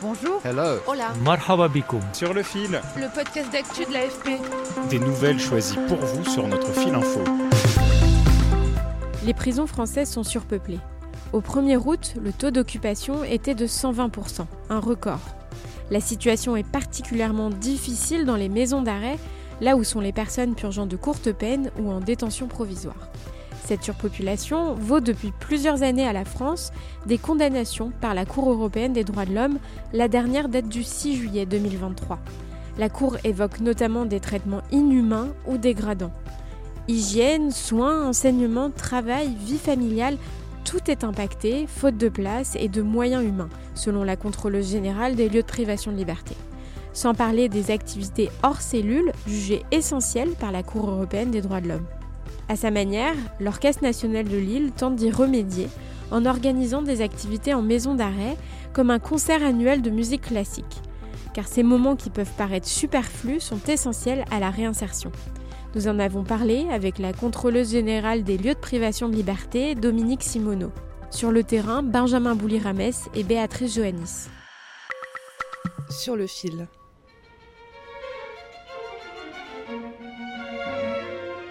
Bonjour. Hello. Hola. Marhaba bikoum. Sur le fil, Le podcast d'actu de l'AFP. des nouvelles choisies pour vous sur notre fil info. Les prisons françaises sont surpeuplées. Au 1er août, le taux d'occupation était de 120%, un record. La situation est particulièrement difficile dans les maisons d'arrêt, là où sont les personnes purgeant de courtes peines ou en détention provisoire. Cette surpopulation vaut depuis plusieurs années à la France des condamnations par la Cour européenne des droits de l'homme, la dernière date du 6 juillet 2023. La Cour évoque notamment des traitements inhumains ou dégradants. Hygiène, soins, enseignement, travail, vie familiale, tout est impacté, faute de place et de moyens humains, selon la contrôleuse générale des lieux de privation de liberté. Sans parler des activités hors cellule, jugées essentielles par la Cour européenne des droits de l'homme. À sa manière, l'Orchestre national de Lille tente d'y remédier en organisant des activités en maison d'arrêt, comme un concert annuel de musique classique. Car ces moments qui peuvent paraître superflus sont essentiels à la réinsertion. Nous en avons parlé avec la contrôleuse générale des lieux de privation de liberté, Dominique Simoneau. Sur le terrain, Benjamin Bouli-Ramès et Béatrice Joannis. Sur le fil.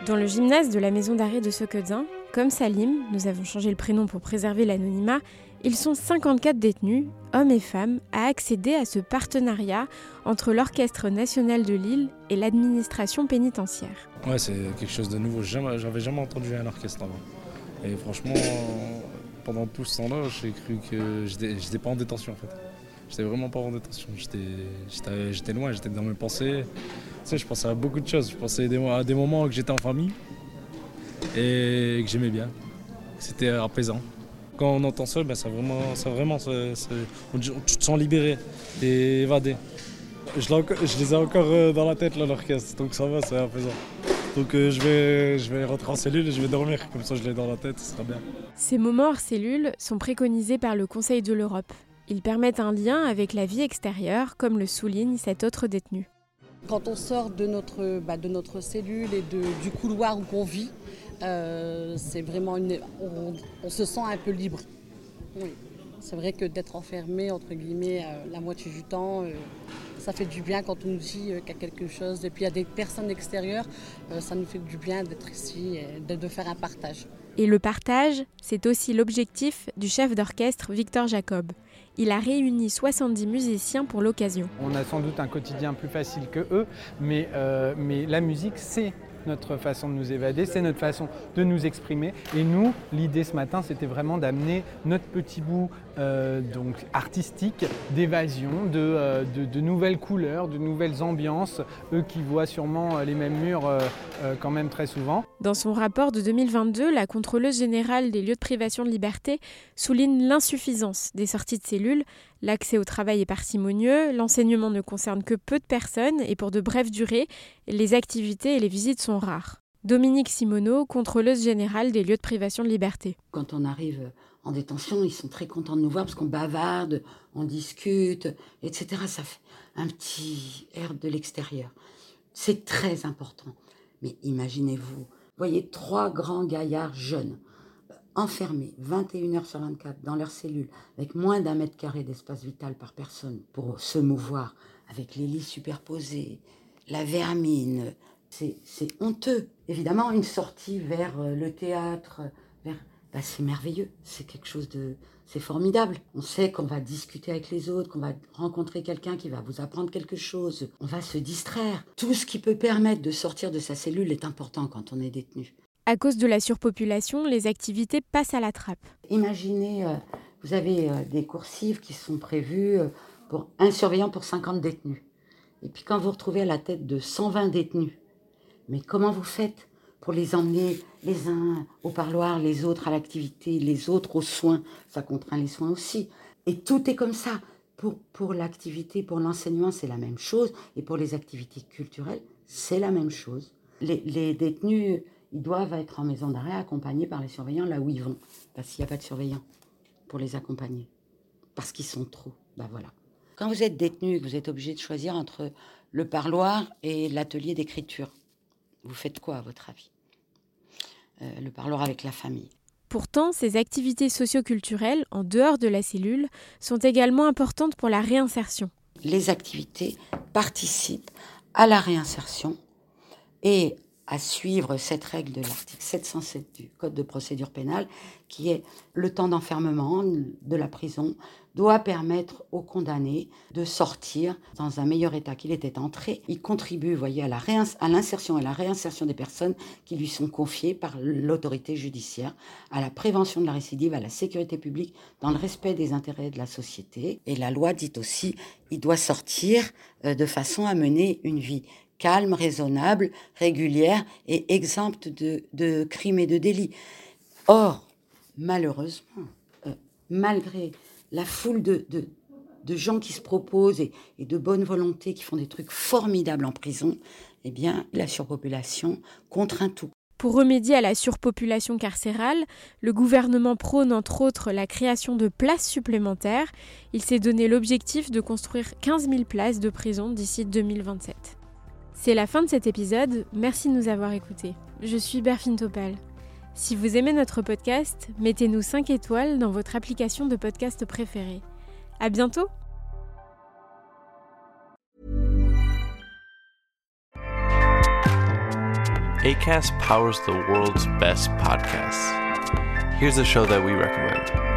Dans le gymnase de la maison d'arrêt de Soquedin, comme Salim, nous avons changé le prénom pour préserver l'anonymat, ils sont 54 détenus, hommes et femmes, à accéder à ce partenariat entre l'Orchestre national de Lille et l'administration pénitentiaire. Ouais, c'est quelque chose de nouveau. J'avais jamais entendu un orchestre avant. Et franchement, pendant tout ce temps-là, j'ai cru que j'étais pas en détention en fait. J'étais vraiment pas en détention. J'étais- loin, j'étais dans mes pensées. Tu sais, je pensais à beaucoup de choses. Je pensais à des moments que j'étais en famille et que j'aimais bien. C'était apaisant. Quand on entend ça, ben, ça vraiment, ça vraiment, tu te sens libéré et évadé. Je, les ai encore euh, dans la tête l'orchestre, donc ça va, c'est apaisant. Donc euh, je, vais, je vais rentrer en cellule et je vais dormir, comme ça je l'ai dans la tête, ce sera bien. Ces moments hors cellule sont préconisés par le Conseil de l'Europe. Ils permettent un lien avec la vie extérieure, comme le souligne cet autre détenu. Quand on sort de notre, bah, de notre cellule et du couloir où on vit, euh, on, se sent un peu libre. C'est vrai que d'être enfermé, entre guillemets, euh, la moitié du temps, euh, ça fait du bien quand on nous dit qu'il y a quelque chose. Et puis il y a des personnes extérieures, ça nous fait du bien d'être ici et de faire un partage. Et le partage, c'est aussi l'objectif du chef d'orchestre Victor Jacob. Il a réuni 70 musiciens pour l'occasion. On a sans doute un quotidien plus facile que eux, mais, euh, mais la musique, c'est notre façon de nous évader, c'est notre façon de nous exprimer. Et nous, l'idée ce matin, c'était vraiment d'amener notre petit bout euh, donc artistique d'évasion, de, euh, de- de nouvelles couleurs, de nouvelles ambiances. Eux qui voient sûrement euh, les mêmes murs euh, euh, quand même très souvent. Dans son rapport de 2022, la contrôleuse générale des lieux de privation de liberté souligne l'insuffisance des sorties de cellules. L'accès au travail est parcimonieux, l'enseignement ne concerne que peu de personnes et pour de brèves durées, les activités et les visites sont rares. Dominique Simoneau, contrôleuse générale des lieux de privation de liberté. Quand on arrive en détention, ils sont très contents de nous voir parce qu'on bavarde, on discute, etc. Ça fait un petit air de l'extérieur. C'est très important. Mais imaginez-vous, voyez trois grands gaillards jeunes, euh, enfermés 21 heures sur 24 dans leur cellule, avec moins d'un mètre carré d'espace vital par personne pour se mouvoir, avec les lits superposés, la vermine. C'est honteux. Évidemment, une sortie vers euh, le théâtre, vers bah, c'est merveilleux, c'est quelque chose de... C'est formidable. On sait qu'on va discuter avec les autres, qu'on va rencontrer quelqu'un qui va vous apprendre quelque chose. On va se distraire. Tout ce qui peut permettre de sortir de sa cellule est important quand on est détenu. À cause de la surpopulation, les activités passent à la trappe. Imaginez, euh, vous avez euh, des coursives qui sont prévues euh, pour un surveillant pour 50 détenus. Et puis quand vous retrouvez à la tête de 120 détenus, mais comment vous faites? Pour les emmener les uns au parloir, les autres à l'activité, les autres aux soins. Ça contraint les soins aussi. Et tout est comme ça. Pour, pour l'activité, pour l'enseignement, c'est la même chose. Et pour les activités culturelles, c'est la même chose. Les, les détenus, ils doivent être en maison d'arrêt accompagnés par les surveillants là où ils vont. Parce qu'il n'y a pas de surveillants pour les accompagner. Parce qu'ils sont trop. Ben voilà. Quand vous êtes détenu, vous êtes obligé de choisir entre le parloir et l'atelier d'écriture. Vous faites quoi à votre avis? Euh, Le parloir avec la famille. Pourtant, ces activités socioculturelles, en dehors de la cellule, sont également importantes pour la réinsertion. Les activités participent à la réinsertion et à suivre cette règle de l'article 707 du Code de procédure pénale, qui est le temps d'enfermement de la prison doit permettre aux condamnés de sortir dans un meilleur état qu'il était entré. Il contribue, voyez, à l'insertion et à la réinsertion des personnes qui lui sont confiées par l'autorité judiciaire, à la prévention de la récidive, à la sécurité publique, dans le respect des intérêts de la société. Et la loi dit aussi, il doit sortir euh, de façon à mener une vie calme, raisonnable, régulière et exempte de, crimes et de délits. Or, malheureusement, euh, malgré la foule de, gens qui se proposent et, et, de bonne volonté qui font des trucs formidables en prison, eh bien, la surpopulation contraint tout. Pour remédier à la surpopulation carcérale, le gouvernement prône entre autres la création de places supplémentaires. Il s'est donné l'objectif de construire 15 000 places de prison d'ici 2027. C'est la fin de cet épisode, merci de nous avoir écoutés. Je suis Berfine Topal. Si vous aimez notre podcast, mettez-nous 5 étoiles dans votre application de podcast préférée. À bientôt! ACAST powers the world's best podcasts. Here's a show that we recommend.